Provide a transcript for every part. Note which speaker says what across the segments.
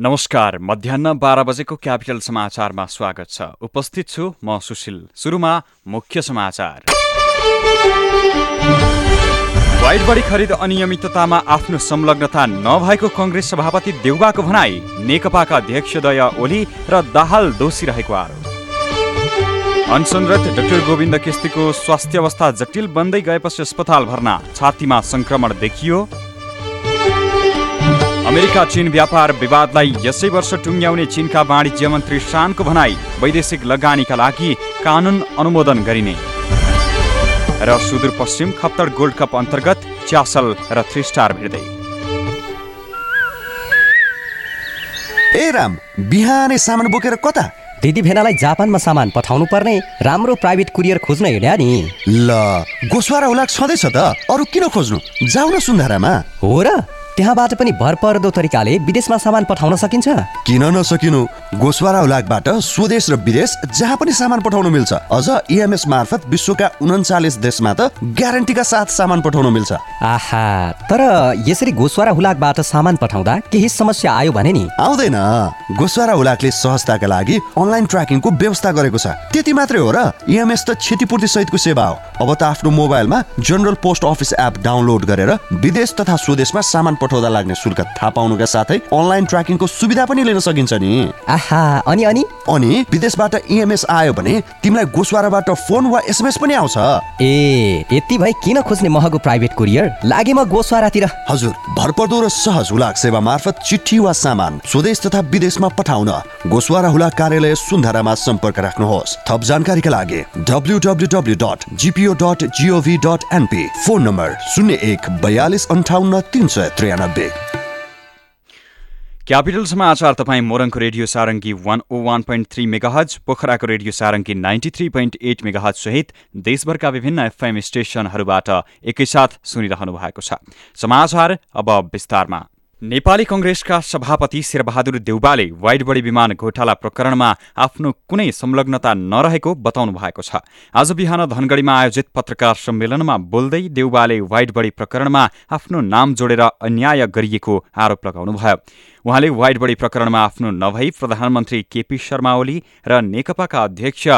Speaker 1: नमस्कार मध्याह बाह्र बजेको क्यापिटल समाचारमा स्वागत छ। उपस्थित छु म सुशील। सुरुमा मुख्य समाचार। वाइट बढी खरिद अनियमिततामा आफ्नो संलग्नता नभएको कङ्ग्रेस सभापति देउबाको भनाई नेकपाका अध्यक्ष दय ओली र दाहाल दोषी रहेको आरोप। अनसनरत डाक्टर गोविन्द केस्तीको स्वास्थ्य अवस्था जटिल बन्दै गएपछि अस्पताल भर्ना छातीमा संक्रमण देखियो। अमेरिका चीन व्यापार विवादलाई यसै वर्ष टुङ्ग्याउने चीनका वाणिज्य मन्त्री शानको भनाई वैदेशिक लगानीका लागि कानुन अनुमोदन गरिने। र सुदूरपश्चिम खप्तड गोल्ड कप अन्तर्गत च्यासल र थ्री स्टार भिड्दै।
Speaker 2: ए राम बिहानै सामान बोकेर कता?
Speaker 3: दिदी भेनालाई जापानमा सामान पठाउनु पर्ने राम्रो प्राइभेट कुरियर खोज्न हिँड्या नि।
Speaker 2: ल गोसवारा हुलाक छँदैछ त अरू किन खोज्नु? जाउ न सुन्धारामा।
Speaker 3: हो र। त्यहाँबाट पनि भरपर्दो तरिकाले विदेशमा सामान पठाउन सकिन्छ।
Speaker 2: किन नसकिनु? गोसवारा हुलाकबाट स्वदेश र विदेश जहाँ पनि सामान पठाउन मिल्छ। अझ इएमएस मार्फत विश्वका उन्चालिस देशमा त ग्यारेन्टीका साथ सामान पठाउन मिल्छ।
Speaker 3: आहा तर यसरी गोस्वारा हुलाकबाट सामान पठाउँदा केही समस्या आयो भने नि?
Speaker 2: आउँदैन। गोसवारा हुलाकले सहजताका लागि अनलाइन ट्र्याकिङको व्यवस्था गरेको छ। त्यति मात्रै हो र इएमएस त क्षतिपूर्ति सहितको सेवा हो। अब त आफ्नो मोबाइलमा general post office app download गरेर विदेश तथा स्वदेशमा सामान पठाउँदा लाग्ने शुल्क थाहा पाउनुका साथै अनलाइन ट्र्याकिङको सुविधा पनि लिन सकिन्छ नि।
Speaker 3: आहा अनि अनि?
Speaker 2: अनि विदेशबाट इएमएस आयो भने तिमीलाई गोसवाराबाट फोन वा एसएमएस पनि आउँछ।
Speaker 3: ए यति भए किन खोज्ने महँगो प्राइभेट कुरियर? लागे म गोस्वारातिर।
Speaker 2: हजुर भरपर्दो र सहज हुलाक सेवा मार्फत चिठी वा सामान स्वदेश तथा विदेशमा पठाउन गोसवारा हुलाक कार्यालय सुन्धारामा सम्पर्क राख्नुहोस्। थप जानकारीका लागि W dot GPO dot GOV dot NP phone number शून्य एक बयालिस अन्ठाउन्न तिन सय त्रियानब्बे।
Speaker 1: क्यापिटल समाचार तपाईँ मोरङको radio Sarangi one O one point three megahertz पोखराको radio Sarangi ninety three point eight megahertz सहित देशभरका विभिन्न एफएम स्टेशनहरूबाट एकैसाथ सुनिरहनु भएको छ। समाचार अब विस्तारमा। नेपाली कङ्ग्रेसका सभापति शेरबहादुर देउबाले वाइडबडी विमान घोटाला प्रकरणमा आफ्नो कुनै संलग्नता नरहेको बताउनु भएको छ। आज बिहान धनगढीमा आयोजित पत्रकार सम्मेलनमा बोल्दै देउबाले वाइडबडी प्रकरणमा आफ्नो नाम जोडेर अन्याय गरिएको आरोप लगाउनुभयो। उहाँले वाइडबडी प्रकरणमा आफ्नो नभई प्रधानमन्त्री केपी शर्मा ओली र नेकपाका अध्यक्ष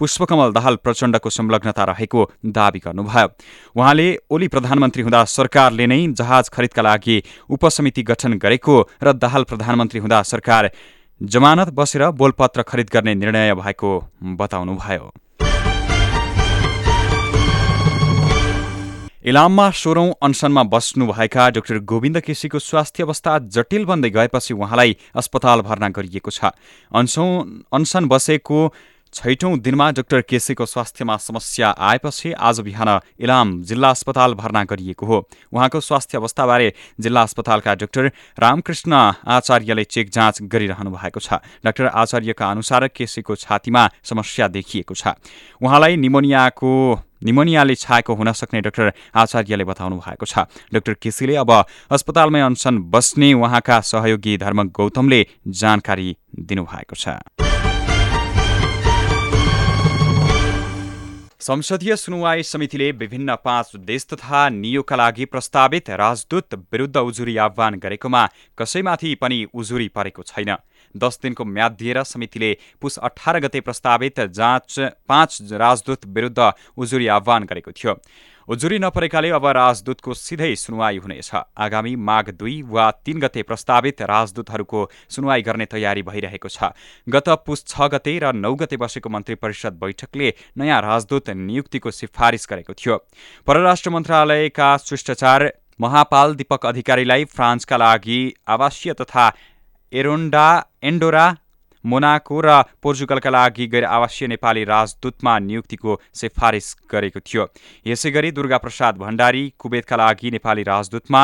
Speaker 1: पुष्पकमल दाहाल प्रचण्डको संलग्नता रहेको दावी गर्नुभयो। उहाँले ओली प्रधानमन्त्री हुँदा सरकारले नै जहाज खरिदका लागि उपसमिति गठन गरेको र दाहाल प्रधानमन्त्री हुँदा सरकार जमानत बसेर बोलपत्र खरिद गर्ने निर्णय भएको बताउनुभयो। इलाममा सोह्रौं अनसनमा बस्नुभएका डाक्टर गोविन्द केसीको स्वास्थ्य अवस्था जटिल बन्दै गएपछि उहाँलाई अस्पताल भर्ना गरिएको छ। अनसौँ अनसन बसेको छैटौं दिनमा डाक्टर केसीको स्वास्थ्यमा समस्या आएपछि आज बिहान इलाम जिल्ला अस्पताल भर्ना गरिएको हो। उहाँको स्वास्थ्य अवस्थाबारे जिल्ला अस्पतालका डाक्टर रामकृष्ण आचार्यले चेक जाँच गरिरहनु भएको छ। डाक्टर आचार्यका अनुसार केसीको छातीमा समस्या देखिएको छ। उहाँलाई निमोनियाको निमोनियाले छाएको हुन सक्ने डाक्टर आचार्यले बताउनु भएको छ। डाक्टर केसीले अब अस्पतालमै अनसन बस्ने उहाँका सहयोगी धर्म गौतमले जानकारी दिनुभएको छ। संसदीय सुनवाई समितिले विभिन्न पाँच देश तथा नियोगका लागि प्रस्तावित राजदूत विरुद्ध उजुरी आह्वान गरेकोमा कसैमाथि पनि उजुरी परेको छैन दस दिनको म्याद दिएर समितिले पुस अठार गते प्रस्तावित जाँच पाँच राजदूत विरुद्ध उजुरी आह्वान गरेको थियो उजुरी नपरेकाले अब राजदूतको सिधै सुनवाई हुनेछ। आगामी माघ दुई वा तीन गते प्रस्तावित राजदूतहरूको सुनवाई गर्ने तयारी भइरहेको छ। गत पुस छ गते र नौ गते बसेको मन्त्री परिषद बैठकले नयाँ राजदूत नियुक्तिको सिफारिस गरेको थियो। परराष्ट्र मन्त्रालयका शिष्टाचार महापाल दीपक अधिकारीलाई फ्रान्सका लागि आवासीय तथा एरोन्डा एन्डोरा मोनाको र पोर्चुगलका लागि गैर आवासीय नेपाली राजदूतमा नियुक्तिको सिफारिस गरेको थियो। यसै गरी दुर्गाप्रसाद भण्डारी कुवेतका लागि नेपाली राजदूतमा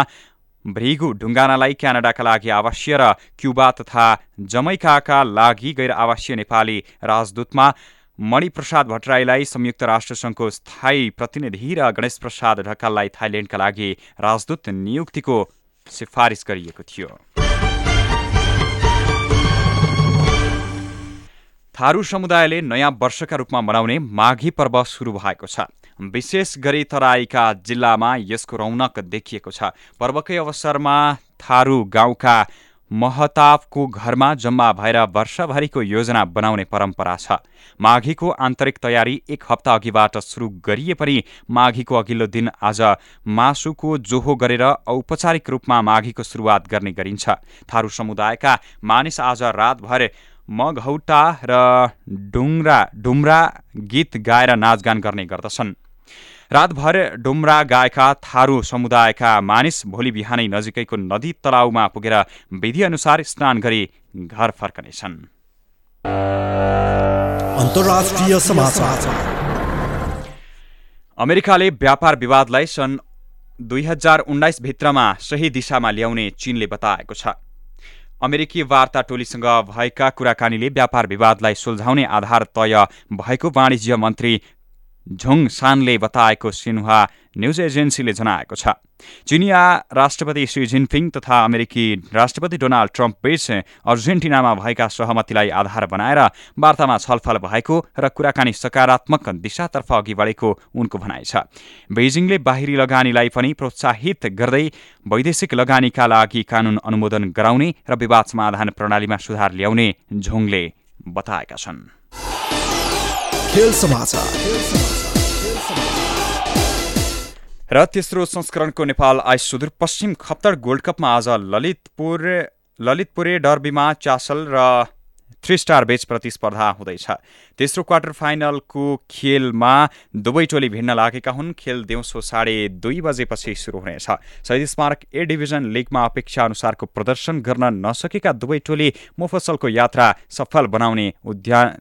Speaker 1: भ्रिगु ढुङ्गानालाई क्यानाडाका लागि आवासीय र क्युबा तथा जमैकाका लागि गैर आवासीय नेपाली राजदूतमा मणिप्रसाद भट्टराईलाई संयुक्त राष्ट्रसङ्घको स्थायी प्रतिनिधि र गणेश प्रसाद ढकाललाई थाइल्याण्डका लागि राजदूत नियुक्तिको सिफारिस गरिएको थियो। थारू समुदायले नयाँ वर्षका रूपमा मनाउने माघी पर्व सुरु भएको छ। विशेष गरी तराईका जिल्लामा यसको रौनक देखिएको छ। पर्वकै अवसरमा थारू गाउँका महताबको घरमा जम्मा भएर वर्षभरिको योजना बनाउने परम्परा छ। माघीको आन्तरिक तयारी एक हप्ता अघिबाट सुरु गरिए पनि माघीको अघिल्लो दिन आज मासुको जोहो गरेर औपचारिक रूपमा माघीको सुरुवात गर्ने गरिन्छ। थारू समुदायका मानिस आज रातभर मघौटा र डुङ्रा डुम्रा गीत गाएर नाचगान गर्ने गर्दछन्। रातभर डुम्रा गाएका थारू समुदायका मानिस भोलि बिहानै नजिकैको नदी तलाउमा पुगेर विधिअनुसार स्नान गरी घर फर्कनेछन्। अमेरिकाले व्यापार विवादलाई सन् दुई हजार उन्नाइसभित्रमा सही दिशामा ल्याउने चीनले बताएको छ। अमेरिकी वार्ता टोलीसँग भएका कुराकानीले व्यापार विवादलाई सुल्झाउने आधार तय भएको वाणिज्य मन्त्री झोङ सानले बताएको सिन्हा न्युज एजेन्सीले जनाएको छ। चिनिया राष्ट्रपति सी जिनपिङ तथा अमेरिकी राष्ट्रपति डोनाल्ड ट्रम्प बीच अर्जेन्टिनामा भएका सहमतिलाई आधार बनाएर वार्तामा छलफल भएको र कुराकानी सकारात्मक दिशातर्फ अघि बढेको उनको भनाइ छ। बेजिङले बाहिरी लगानीलाई पनि प्रोत्साहित गर्दै वैदेशिक लगानीका लागि कानून अनुमोदन गराउने र विवाद समाधान प्रणालीमा सुधार ल्याउने झोङले बताएका छन्। र तेस्रो संस्करणको नेपाल आइस सुदूरपश्चिम खप्तर गोल्ड कपमा आज ललितपुर ललितपुरे डर्बीमा चासल र थ्री स्टार बेच प्रतिस्पर्धा हुँदैछ। तेस्रो क्वार्टर फाइनलको खेलमा दुवै टोली भिन्न लागेका हुन्। खेल दिउँसो साढे दुई बजेपछि सुरु हुनेछ। शहीद स्मारक ए डिभिजन लिगमा अपेक्षा अनुसारको प्रदर्शन गर्न नसकेका दुवै टोली मुफसलको यात्रा सफल बनाउने उद्यान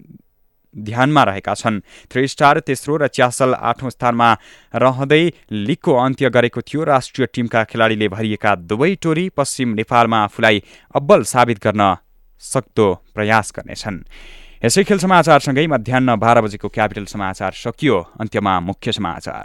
Speaker 1: ध्यानमा रहेका छन्। थ्री स्टार तेस्रो र च्यासल आठौँ स्थानमा रहँदै लिगको अन्त्य गरेको थियो। राष्ट्रिय टिमका खेलाडीले भरिएका दुवै टोली पश्चिम नेपालमा आफूलाई अब्बल साबित गर्न सक्दो प्रयास गर्नेछन्। यसै खेल समाचारसँगै मध्याह बाह्र बजेको क्यापिटल समाचार सकियो। अन्त्यमा मुख्य समाचार।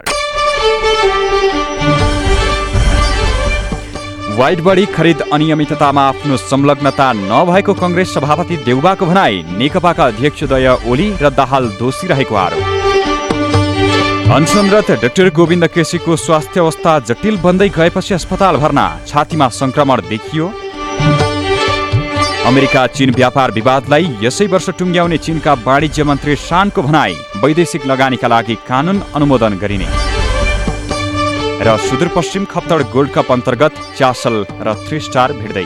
Speaker 1: वाइट बडी खरिद अनियमिततामा आफ्नो संलग्नता नभएको कङ्ग्रेस सभापति देउबाको भनाई नेकपाका अध्यक्षद्वय ओली र दाहाल दोषी रहेको आरोप। अनसनरत डाक्टर गोविन्द केसीको स्वास्थ्य अवस्था जटिल बन्दै गएपछि अस्पताल भर्ना छातीमा संक्रमण देखियो। अमेरिका चीन व्यापार विवादलाई यसै वर्ष टुङ्ग्याउने चीनका वाणिज्य मन्त्री शानको भनाई वैदेशिक लगानीका लागि कानून अनुमोदन गरिने। र सुदूरपश्चिम खप्तड गोल्ड कप अन्तर्गत च्यासल र थ्री स्टार भिड्दै।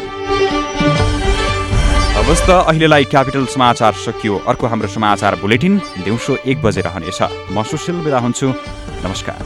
Speaker 1: हवस् अहिलेलाई क्यापिटल समाचार सकियो। अर्को हाम्रो समाचार बुलेटिन। दिउँसो एक बजे रहनेछ। म सुशील विदा हुन्छु। नमस्कार।